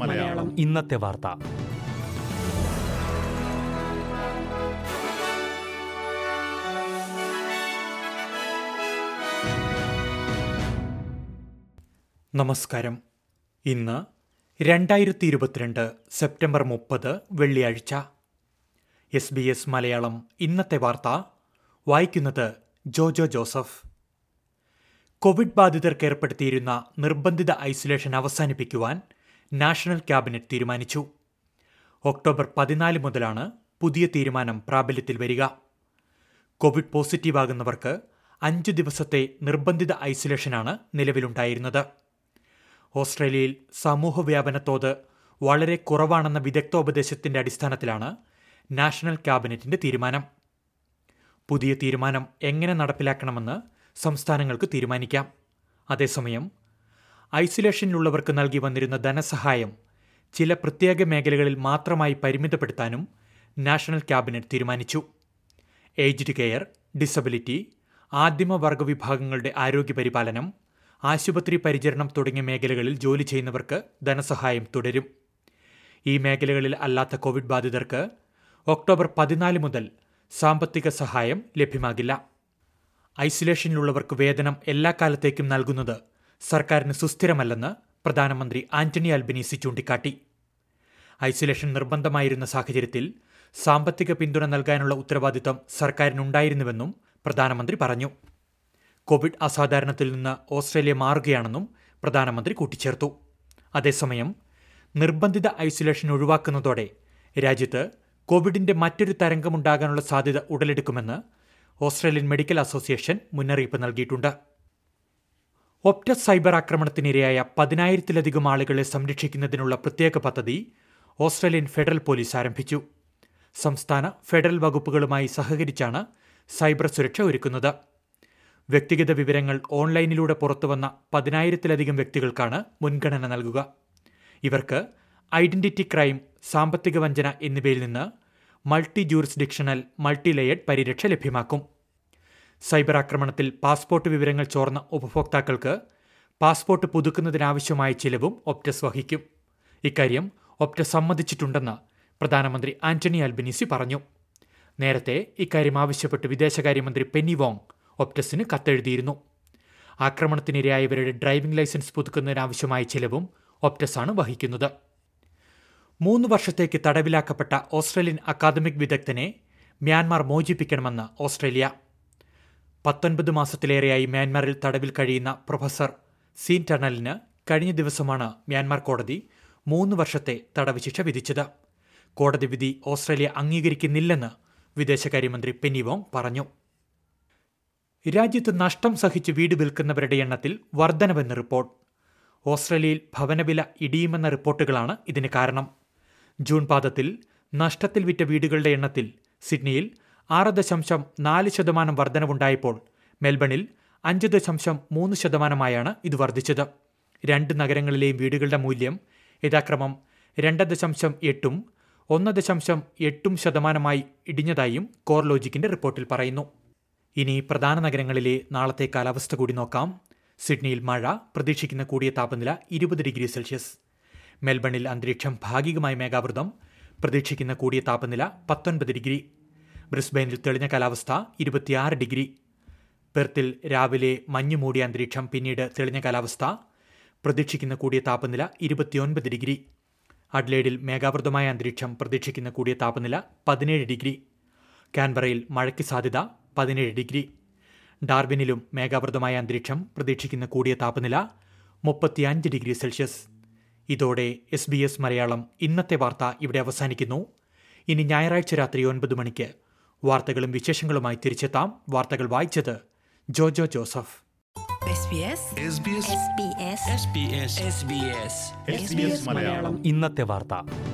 മലയാളം. ഇന്നത്തെ വാർത്ത. നമസ്കാരം. ഇന്ന് രണ്ടായിരത്തി ഇരുപത്തിരണ്ട് സെപ്റ്റംബർ മുപ്പത് വെള്ളിയാഴ്ച. എസ് ബി എസ് മലയാളം ഇന്നത്തെ വാർത്ത വായിക്കുന്നത് ജോജോ ജോസഫ്. കോവിഡ് ബാധിതർക്ക് ഏർപ്പെടുത്തിയിരുന്ന നിർബന്ധിത ഐസൊലേഷൻ അവസാനിപ്പിക്കുവാൻ നാഷണൽ ക്യാബിനറ്റ് തീരുമാനിച്ചു. ഒക്ടോബർ പതിനാല് മുതലാണ് പുതിയ തീരുമാനം പ്രാബല്യത്തിൽ വരിക. കോവിഡ് പോസിറ്റീവാകുന്നവർക്ക് അഞ്ച് ദിവസത്തെ നിർബന്ധിത ഐസൊലേഷനാണ് നിലവിലുണ്ടായിരുന്നത്. ഓസ്ട്രേലിയയിൽ സമൂഹവ്യാപന തോത് വളരെ കുറവാണെന്ന വിദഗ്ധോപദേശത്തിന്റെ അടിസ്ഥാനത്തിലാണ് നാഷണൽ ക്യാബിനറ്റിന്റെ തീരുമാനം. പുതിയ തീരുമാനം എങ്ങനെ നടപ്പിലാക്കണമെന്ന് സംസ്ഥാനങ്ങൾക്ക് തീരുമാനിക്കാം. അതേസമയം ഐസൊലേഷനിലുള്ളവർക്ക് നൽകി വന്നിരുന്ന ധനസഹായം ചില പ്രത്യേക മേഖലകളിൽ മാത്രമായി പരിമിതപ്പെടുത്താനും നാഷണൽ ക്യാബിനറ്റ് തീരുമാനിച്ചു. ഏജ്ഡ് കെയർ ഡിസബിലിറ്റി ആദിമവർഗ വിഭാഗങ്ങളുടെ ആരോഗ്യ പരിപാലനം ആശുപത്രി പരിചരണം തുടങ്ങിയ മേഖലകളിൽ ജോലി ചെയ്യുന്നവർക്ക് ധനസഹായം തുടരും. ഈ മേഖലകളിൽ അല്ലാത്ത കോവിഡ് ബാധിതർക്ക് ഒക്ടോബർ പതിനാല് മുതൽ സാമ്പത്തിക സഹായം ലഭ്യമാകില്ല. ഐസൊലേഷനിലുള്ളവർക്ക് വേതനം എല്ലാ കാലത്തേക്കും നൽകുന്നത് സർക്കാരിന് സുസ്ഥിരമല്ലെന്ന് പ്രധാനമന്ത്രി ആന്റണി അൽബനീസി ചൂണ്ടിക്കാട്ടി. ഐസൊലേഷൻ നിർബന്ധമായിരുന്ന സാഹചര്യത്തിൽ സാമ്പത്തിക പിന്തുണ നൽകാനുള്ള ഉത്തരവാദിത്തം സർക്കാരിനുണ്ടായിരുന്നുവെന്നും പ്രധാനമന്ത്രി പറഞ്ഞു. കോവിഡ് അസാധാരണത്തിൽ നിന്ന് ഓസ്ട്രേലിയ മാറുകയാണെന്നും പ്രധാനമന്ത്രി കൂട്ടിച്ചേർത്തു. അതേസമയം നിർബന്ധിത ഐസൊലേഷൻ ഒഴിവാക്കുന്നതോടെ രാജ്യത്ത് കോവിഡിന്റെ മറ്റൊരു തരംഗമുണ്ടാകാനുള്ള സാധ്യത ഉടലെടുക്കുമെന്ന് ഓസ്ട്രേലിയൻ മെഡിക്കൽ അസോസിയേഷൻ മുന്നറിയിപ്പ് നൽകിയിട്ടുണ്ട്. ഒപ്റ്റസ് സൈബർ ആക്രമണത്തിനിരയായ പതിനായിരത്തിലധികം ആളുകളെ സംരക്ഷിക്കുന്നതിനുള്ള പ്രത്യേക പദ്ധതി ഓസ്ട്രേലിയൻ ഫെഡറൽ പോലീസ് ആരംഭിച്ചു. സംസ്ഥാന ഫെഡറൽ വകുപ്പുകളുമായി സഹകരിച്ചാണ് സൈബർ സുരക്ഷ ഒരുക്കുന്നത്. വ്യക്തിഗത വിവരങ്ങൾ ഓൺലൈനിലൂടെ പുറത്തുവന്ന പതിനായിരത്തിലധികം വ്യക്തികൾക്കാണ് മുൻഗണന നൽകുക. ഇവർക്ക് ഐഡന്റിറ്റി ക്രൈം സാമ്പത്തിക വഞ്ചന എന്നിവയിൽ നിന്ന് മൾട്ടി ജൂറിസ്ഡിക്ഷണൽ മൾട്ടി ലെയർഡ് പരിരക്ഷ ലഭ്യമാക്കും. സൈബർ ആക്രമണത്തിൽ പാസ്പോർട്ട് വിവരങ്ങൾ ചോർന്ന ഉപഭോക്താക്കൾക്ക് പാസ്പോർട്ട് പുതുക്കുന്നതിനാവശ്യമായ ചിലവും ഒപ്റ്റസ് വഹിക്കും. ഇക്കാര്യം ഒപ്റ്റസ് സമ്മതിച്ചിട്ടുണ്ടെന്ന് പ്രധാനമന്ത്രി ആന്റണി അൽബനീസി പറഞ്ഞു. നേരത്തെ ഇക്കാര്യം ആവശ്യപ്പെട്ട് വിദേശകാര്യമന്ത്രി പെന്നി വോങ് ഒപ്റ്റസിന് കത്തെഴുതിയിരുന്നു. ആക്രമണത്തിനിരയായവരുടെ ഡ്രൈവിംഗ് ലൈസൻസ് പുതുക്കുന്നതിനാവശ്യമായ ചിലവും ഒപ്റ്റസാണ് വഹിക്കുന്നത്. മൂന്ന് വർഷത്തേക്ക് തടവിലാക്കപ്പെട്ട ഓസ്ട്രേലിയൻ അക്കാദമിക് വിദഗ്ധനെ മ്യാൻമാർ മോചിപ്പിക്കണമെന്ന് ഓസ്ട്രേലിയ. പത്തൊൻപത് മാസത്തിലേറെയായി മ്യാൻമാറിൽ തടവിൽ കഴിയുന്ന പ്രൊഫസർ സീൻ ടണലിന് കഴിഞ്ഞ ദിവസമാണ് മ്യാൻമാർ കോടതി മൂന്ന് വർഷത്തെ തടവ് ശിക്ഷ വിധിച്ചത്. കോടതി വിധി ഓസ്ട്രേലിയ അംഗീകരിക്കുന്നില്ലെന്ന് വിദേശകാര്യമന്ത്രി പെന്നിവോങ് പറഞ്ഞു. രാജ്യത്ത് നഷ്ടം സഹിച്ച് വീട് വിൽക്കുന്നവരുടെ എണ്ണത്തിൽ വർധനവെന്ന് റിപ്പോർട്ട്. ഓസ്ട്രേലിയയിൽ ഭവനവില ഇടിയുമെന്ന റിപ്പോർട്ടുകളാണ് ഇതിന് കാരണം. ജൂൺ പാദത്തിൽ നഷ്ടത്തിൽ വിറ്റ വീടുകളുടെ എണ്ണത്തിൽ സിഡ്നിയിൽ ആറ് ദശാംശം നാല് ശതമാനം വർധനവുണ്ടായപ്പോൾ മെൽബണിൽ അഞ്ച് ദശാംശം മൂന്ന് ശതമാനമായാണ് ഇത് വർദ്ധിച്ചത്. രണ്ട് നഗരങ്ങളിലെയും വീടുകളുടെ മൂല്യം യഥാക്രമം രണ്ട് ദശാംശം എട്ടും ഒന്ന് ദശാംശം എട്ടും ശതമാനമായി ഇടിഞ്ഞതായും കോർ ലോജിക്കിന്റെ റിപ്പോർട്ടിൽ പറയുന്നു. ഇനി പ്രധാന നഗരങ്ങളിലെ നാളത്തെ കാലാവസ്ഥ കൂടി നോക്കാം. സിഡ്നിയിൽ മഴ പ്രതീക്ഷിക്കുന്ന കൂടിയ താപനില ഇരുപത് ഡിഗ്രി സെൽഷ്യസ്. മെൽബണിൽ അന്തരീക്ഷം ഭാഗികമായി മേഘാവൃതം പ്രതീക്ഷിക്കുന്ന കൂടിയ താപനില പത്തൊൻപത് ഡിഗ്രി. ബ്രിസ്ബെയിനിൽ തെളിഞ്ഞ കാലാവസ്ഥ ഇരുപത്തിയാറ് ഡിഗ്രി. പെർത്തിൽ രാവിലെ മഞ്ഞു മൂടിയ അന്തരീക്ഷം പിന്നീട് തെളിഞ്ഞ കാലാവസ്ഥ പ്രതീക്ഷിക്കുന്ന കൂടിയ താപനില ഇരുപത്തിയൊൻപത് ഡിഗ്രി. അഡ്ലേഡിൽ മേഘാവൃതമായ അന്തരീക്ഷം പ്രതീക്ഷിക്കുന്ന കൂടിയ താപനില പതിനേഴ് ഡിഗ്രി. കാൻബറയിൽ മഴയ്ക്ക് സാധ്യത പതിനേഴ് ഡിഗ്രി. ഡാർബിനിലും മേഘാവൃതമായ അന്തരീക്ഷം പ്രതീക്ഷിക്കുന്ന കൂടിയ താപനില മുപ്പത്തിയഞ്ച് ഡിഗ്രി സെൽഷ്യസ്. ഇതോടെ എസ് ബി എസ് മലയാളം ഇന്നത്തെ വാർത്ത ഇവിടെ അവസാനിക്കുന്നു. ഇനി ഞായറാഴ്ച രാത്രി ഒൻപത് മണിക്ക് വാർത്തകളും വിശേഷങ്ങളുമായി തിരിച്ചെത്താം. വാർത്തകൾ വായിച്ചത് ജോജോ ജോസഫ്. SBS ഇന്നത്തെ വാർത്ത.